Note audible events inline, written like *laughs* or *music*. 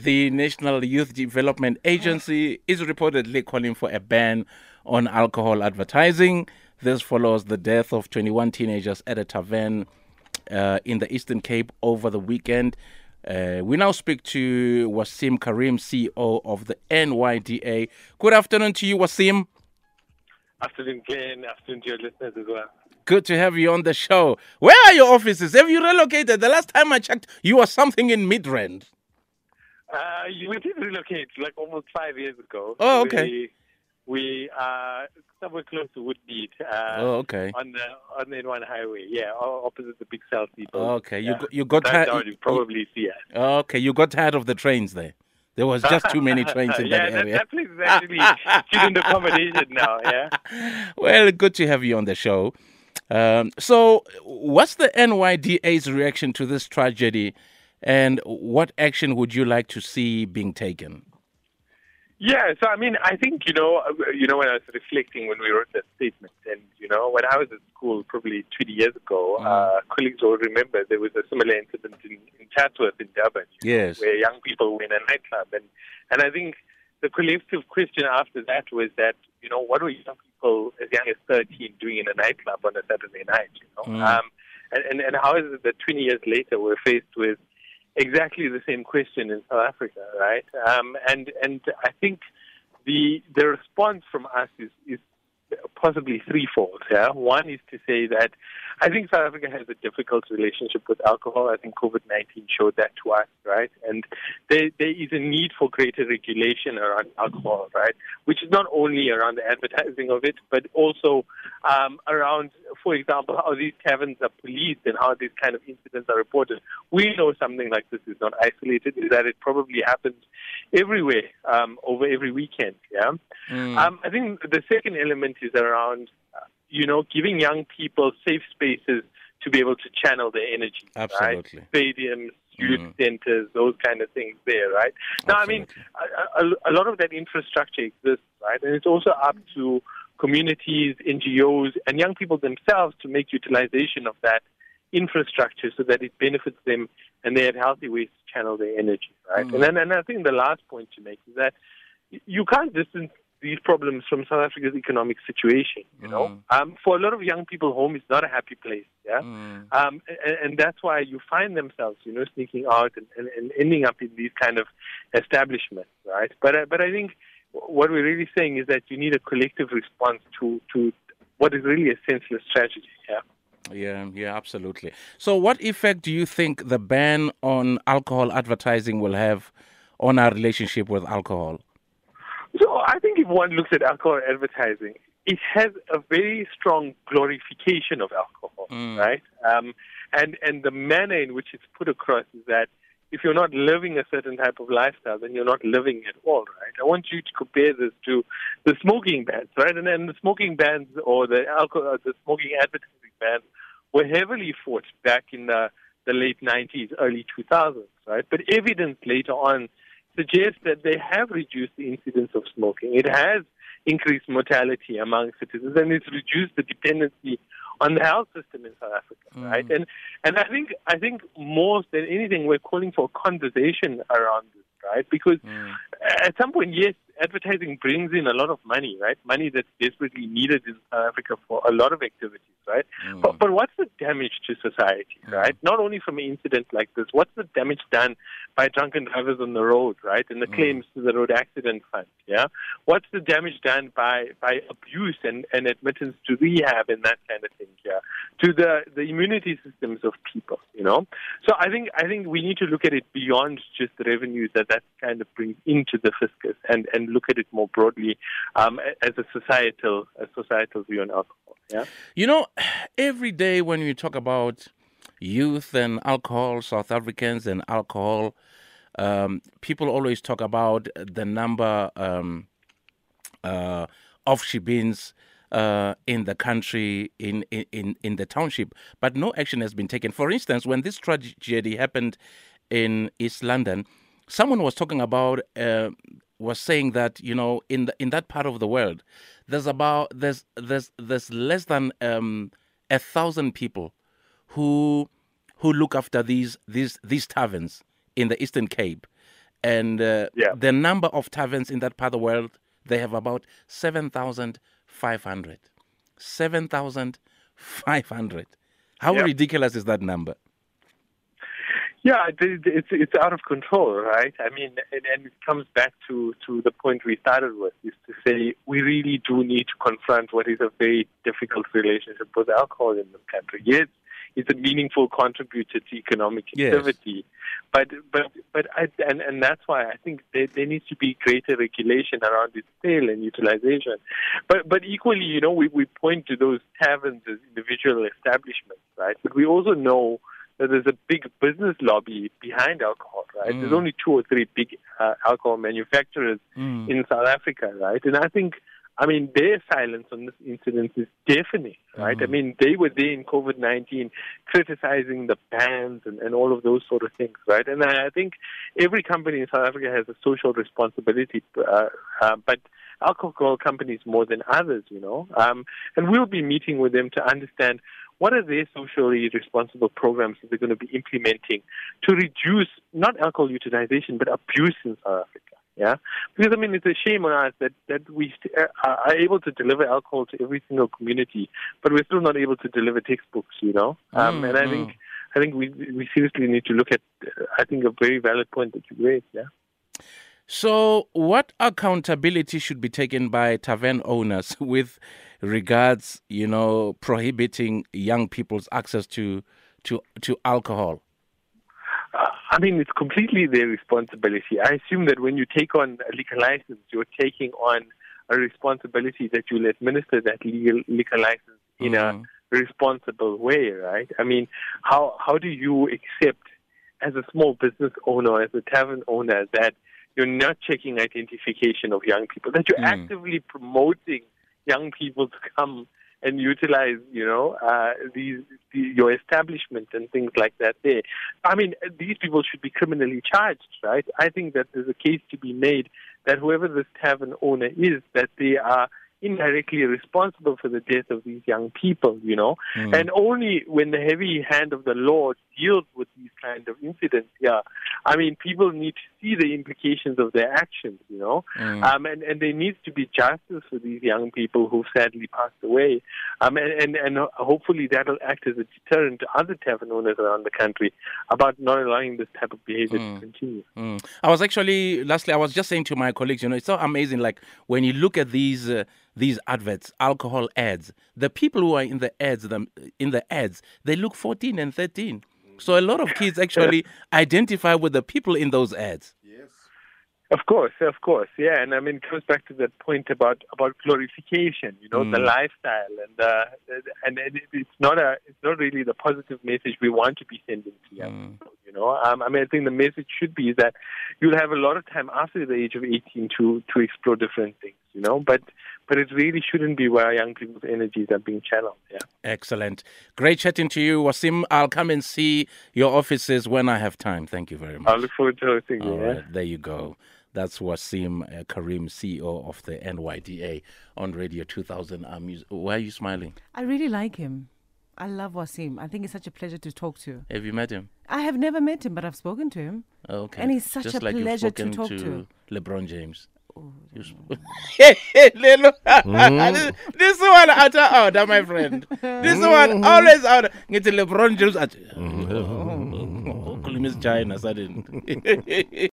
The National Youth Development Agency is reportedly calling for a ban on alcohol advertising. This follows the death of 21 teenagers at a tavern uh, in the Eastern Cape over the weekend. Uh, we now speak to Waseem Carrim, CEO of the NYDA. Good afternoon to you, Waseem. Afternoon, Glenn. Afternoon to your listeners as well. Good to have you on the show. Where are your offices? Have you relocated? The last time I checked, you were something in Midrand. Uh, we did relocate like almost five years ago. Oh, okay. We, we are somewhere close to Woodmead. Uh, oh, okay. On the on the N1 highway, yeah, opposite the big South Depot. Okay, you yeah. got, you got tired. You probably see it. Okay, you got tired of the trains there. There was just too many trains in *laughs* yeah, that area. that place is actually student accommodation now. Yeah. *laughs* Well, good to have you on the show. Um, so, what's the NYDA's reaction to this tragedy, and what action would you like to see being taken? Yeah, so I mean, I think you know, you know, when I was reflecting when we wrote that statement, and you know, when I was at school probably 20 years ago, mm. uh, colleagues will remember there was a similar incident in, in Chatsworth in Durban, yes, know, where young people were in a nightclub, and and I think the collective question after that was that you know, what were young people as young as 13 doing in a nightclub on a Saturday night, you know, mm. um, and, and and how is it that 20 years later we're faced with exactly the same question in South Africa, right? Um, and and I think the the response from us is is possibly threefold. Yeah, one is to say that *laughs* I think South Africa has a difficult relationship with alcohol. I think COVID nineteen showed that to us, right? And there there is a need for greater regulation around alcohol, right? Which is not only around the advertising of it, but also um, around, for example, how these taverns are policed and how these kind of incidents are reported. We know something like this is not isolated; is that it probably happens everywhere um, over every weekend. Yeah, mm. um, I think the second element is around, you know, giving young people safe spaces to be able to channel their energy. Absolutely. Right? Stadiums, youth mm. centers, those kind of things there, right? Now, I mean, a, a, a, lot of that infrastructure exists, right? And it's also up to communities, NGOs, and young people themselves to make utilization of that infrastructure so that it benefits them and they have healthy ways to channel their energy, right? Mm. And then, and I think the last point to make is that you can't distance these problems from South Africa's economic situation. You know, mm. um, for a lot of young people, home is not a happy place. Yeah, mm. um, and, and, that's why you find themselves, you know, sneaking out and, and, and, ending up in these kind of establishments, right? But uh, but I think what we're really saying is that you need a collective response to to what is really a senseless tragedy. Yeah. Yeah, yeah, absolutely. So, what effect do you think the ban on alcohol advertising will have on our relationship with alcohol? I think if one looks at alcohol advertising, it has a very strong glorification of alcohol, mm. right? Um, and and the manner in which it's put across is that if you're not living a certain type of lifestyle, then you're not living at all, right? I want you to compare this to the smoking bans, right? And then the smoking bans or the alcohol, the smoking advertising bans were heavily fought back in the the late 90s, early 2000s, right? But evidence later on suggests that they have reduced the incidence of smoking. It has increased mortality among citizens and it's reduced the dependency on the health system in South Africa, mm. right? And and I think I think more than anything, we're calling for a conversation around this, right? Because mm. at some point, yes, advertising brings in a lot of money, right? Money that's desperately needed in South Africa for a lot of activities, right? Mm. But, but what's the damage to society, mm. right? Not only from an incident like this, what's the damage done by drunken drivers on the road, right? And the mm. claims to the road accident fund, yeah? What's the damage done by, by abuse and, and admittance to rehab and that kind of thing, yeah? To the, the immunity systems of people, you know? So I think, I think we need to look at it beyond just the revenues that that kind of brings into the fiscus and, and look at it more broadly um, as a societal a societal view on alcohol. Yeah. You know, *sighs* every day when we talk about youth and alcohol, South Africans and alcohol, um, people always talk about the number um, uh, of shebeens uh, in the country, in, in, in the township, but no action has been taken. For instance, when this tragedy happened in East London, someone was talking about uh, was saying that you know in the, in that part of the world there's about there's there's there's less than um, a thousand people who who look after these these these taverns in the Eastern Cape and uh, Yeah. the number of taverns in that part of the world, they have about 7,500. 7,500. How ridiculous is that number? Yeah, it, it- it's it's out of control, right? I mean, and, and it comes back to to the point we started with, is to say we really do need to confront what is a very difficult relationship with alcohol in this country. Yes, it's a meaningful contributor to economic Yes. activity, but but but I, and and that's why I think there, there needs to be greater regulation around its sale and utilization. But but equally, you know, we we point to those taverns as individual establishments, right? But we also know there's a big business lobby behind alcohol, right? There's only two or three big uh, alcohol manufacturers in South Africa, right? And I think, I mean, their silence on this incident is deafening, right? I mean, they were there in COVID 19 criticizing the bans and, and all of those sort of things, right? And I, I think every company in South Africa has a social responsibility, uh, uh, but alcohol companies more than others, you know. Um, and we'll be meeting with them to understand what are their socially responsible programs that they're going to be implementing to reduce not alcohol utilization but abuse in South Africa. Yeah, because I mean it's a shame on us that that we st- uh, are able to deliver alcohol to every single community, but we're still not able to deliver textbooks. You know, um, Mm, and I mm. think I think we we seriously need to look at uh, I think a very valid point that you raised. Yeah. So, what accountability should be taken by tavern owners *laughs* with regards, you know, prohibiting young people's access to to to alcohol? Uh, I mean, it's completely their responsibility. I assume that when you take on a liquor license, you're taking on a responsibility that you'll administer that legal liquor license in Mhm. a responsible way, right? I mean, how how do you accept as a small business owner, as a tavern owner, that you're not checking identification of young people, that you're Mm. actively promoting young people to come and utilize, you know, uh, these the, your establishment and things like that. There, I mean, these people should be criminally charged, right? I think that there's a case to be made that whoever this tavern owner is, that they are indirectly responsible for the death of these young people, you know. And only when the heavy hand of the law deals with these kind of incidents, yeah, I mean, people need to see the implications of their actions, you know. Mm. Um, and, and there needs to be justice for these young people who've sadly passed away. Um, and, and, and hopefully that'll act as a deterrent to other tavern owners around the country about not allowing this type of behavior to continue. Mm. I was actually lastly, I was just saying to my colleagues, you know, it's so amazing. Like when you look at these uh, these adverts, alcohol ads, the people who are in the ads, them in the ads, they look 14 and 13. So a lot of kids *laughs* actually identify with the people in those ads. Yes. Of course, of course, yeah, and I mean, it goes back to that point about about glorification, you know, the lifestyle, and uh, and it, it's not a, it's not really the positive message we want to be sending to young people, you know. Um, I mean, I think the message should be that you'll have a lot of time after the age of eighteen to to explore different things, you know, but but it really shouldn't be where young people's energies are being channeled. Yeah. Excellent. Great chatting to you, Waseem. I'll come and see your offices when I have time. Thank you very much. I look forward to hosting you. All Yeah. right, there you go. That's Waseem uh, Carrim, CEO of the NYDA on Radio 2000. Um, you- why are you smiling? I really like him. I love Waseem. I think it's such a pleasure to talk to. Have you met him? I have never met him, but I've spoken to him. Okay. And he's such Just a like you've pleasure to talk to. to. LeBron James. You *laughs* Hey, hey, Lelo. Mm. this, *laughs* this one out of order, my friend. This one always out. Get LeBron James. At, *laughs* oh, oh, oh, oh, oh, China suddenly.